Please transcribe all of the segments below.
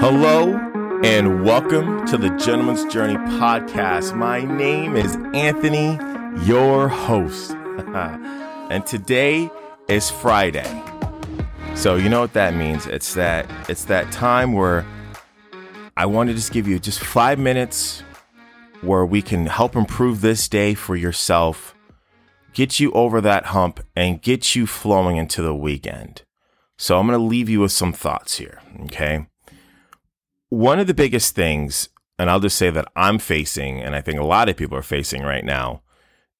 Hello and welcome to the Gentleman's Journey podcast. My name is Anthony, your host. and today is Friday. So you know what that means? It's that it's that time where I want to just give you just 5 minutes where we can help improve this day for yourself, get you over that hump and get you flowing into the weekend. So I'm going to leave you with some thoughts here, okay? One of the biggest things, and I'll just say that I'm facing, and I think a lot of people are facing right now,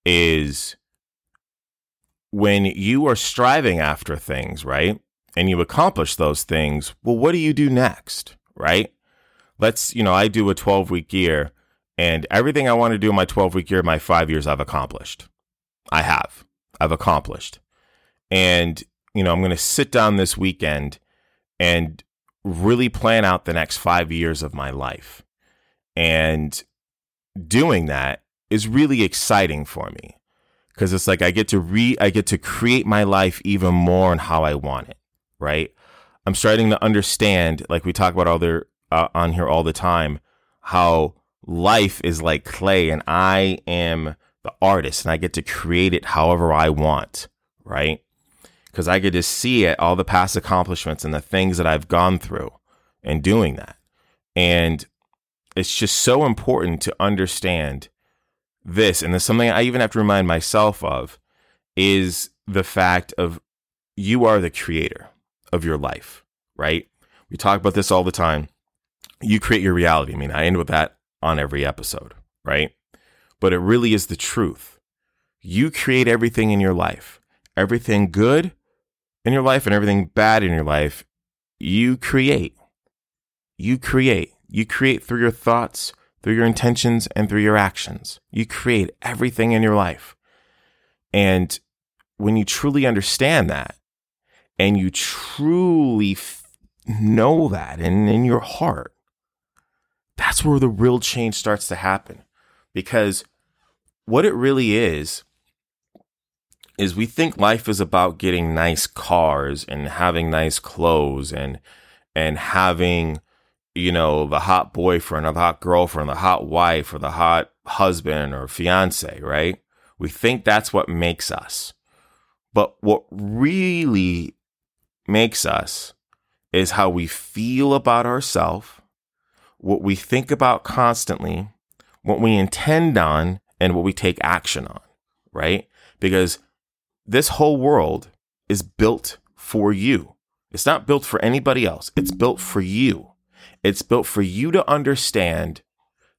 is when you are striving after things, right? And you accomplish those things, well, what do you do next, right? Let's, you know, I do a 12 week year, and everything I want to do in my 12 week year, my five years, I've accomplished. I have. I've accomplished. And, you know, I'm going to sit down this weekend and really plan out the next five years of my life. And doing that is really exciting for me because it's like I get to re I get to create my life even more and how I want it, right? I'm starting to understand, like we talk about other uh, on here all the time, how life is like clay and I am the artist and I get to create it however I want, right? Because I get to see it, all the past accomplishments and the things that I've gone through and doing that. And it's just so important to understand this. And there's something I even have to remind myself of is the fact of you are the creator of your life, right? We talk about this all the time. You create your reality. I mean, I end with that on every episode, right? But it really is the truth. You create everything in your life, everything good in your life and everything bad in your life, you create. You create. You create through your thoughts, through your intentions, and through your actions. You create everything in your life. And when you truly understand that and you truly f- know that in, in your heart, that's where the real change starts to happen. Because what it really is, is we think life is about getting nice cars and having nice clothes and and having you know the hot boyfriend or the hot girlfriend the hot wife or the hot husband or fiance right? We think that's what makes us. But what really makes us is how we feel about ourselves what we think about constantly what we intend on and what we take action on right? Because this whole world is built for you. It's not built for anybody else. It's built for you. It's built for you to understand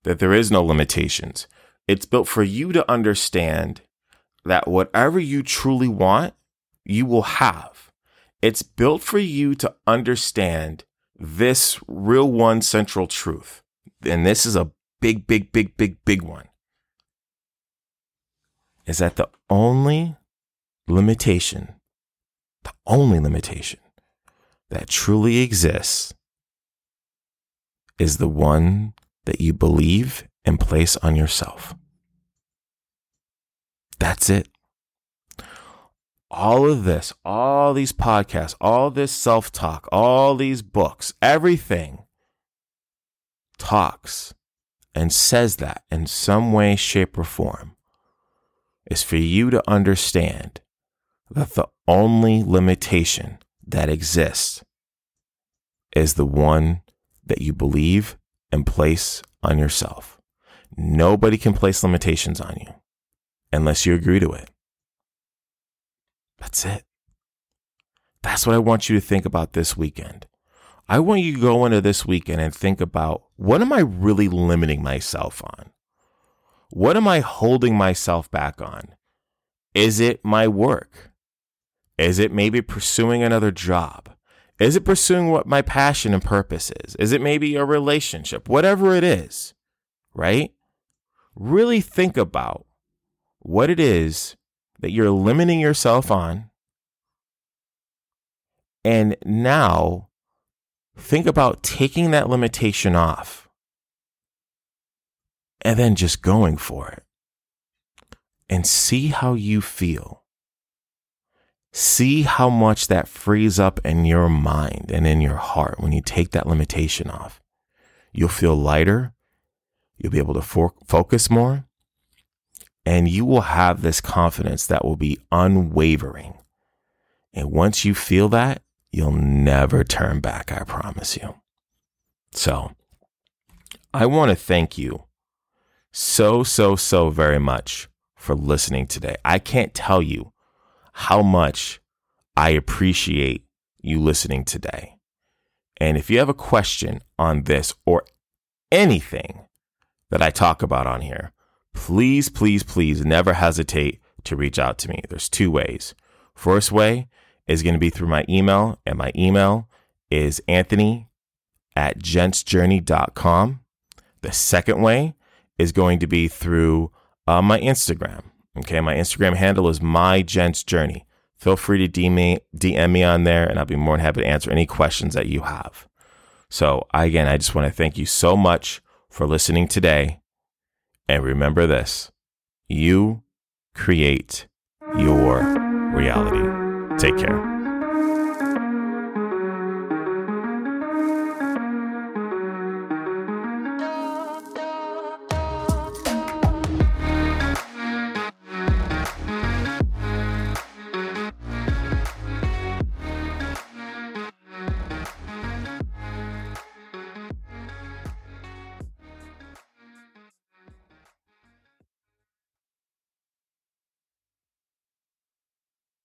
that there is no limitations. It's built for you to understand that whatever you truly want, you will have. It's built for you to understand this real one central truth. And this is a big, big, big, big, big one. Is that the only limitation, the only limitation that truly exists is the one that you believe and place on yourself. That's it. All of this, all these podcasts, all this self talk, all these books, everything talks and says that in some way, shape, or form is for you to understand that the only limitation that exists is the one that you believe and place on yourself. Nobody can place limitations on you unless you agree to it. That's it. That's what I want you to think about this weekend. I want you to go into this weekend and think about what am I really limiting myself on? What am I holding myself back on? Is it my work? Is it maybe pursuing another job? Is it pursuing what my passion and purpose is? Is it maybe a relationship? Whatever it is, right? Really think about what it is that you're limiting yourself on. And now think about taking that limitation off and then just going for it and see how you feel See how much that frees up in your mind and in your heart when you take that limitation off. You'll feel lighter. You'll be able to for- focus more. And you will have this confidence that will be unwavering. And once you feel that, you'll never turn back, I promise you. So I want to thank you so, so, so very much for listening today. I can't tell you how much I appreciate you listening today. And if you have a question on this or anything that I talk about on here, please, please, please never hesitate to reach out to me. There's two ways. First way is going to be through my email, and my email is anthony at gentsjourney.com. The second way is going to be through uh, my Instagram. Okay, my Instagram handle is my gents journey. Feel free to DM me, DM me on there, and I'll be more than happy to answer any questions that you have. So, again, I just want to thank you so much for listening today. And remember this you create your reality. Take care.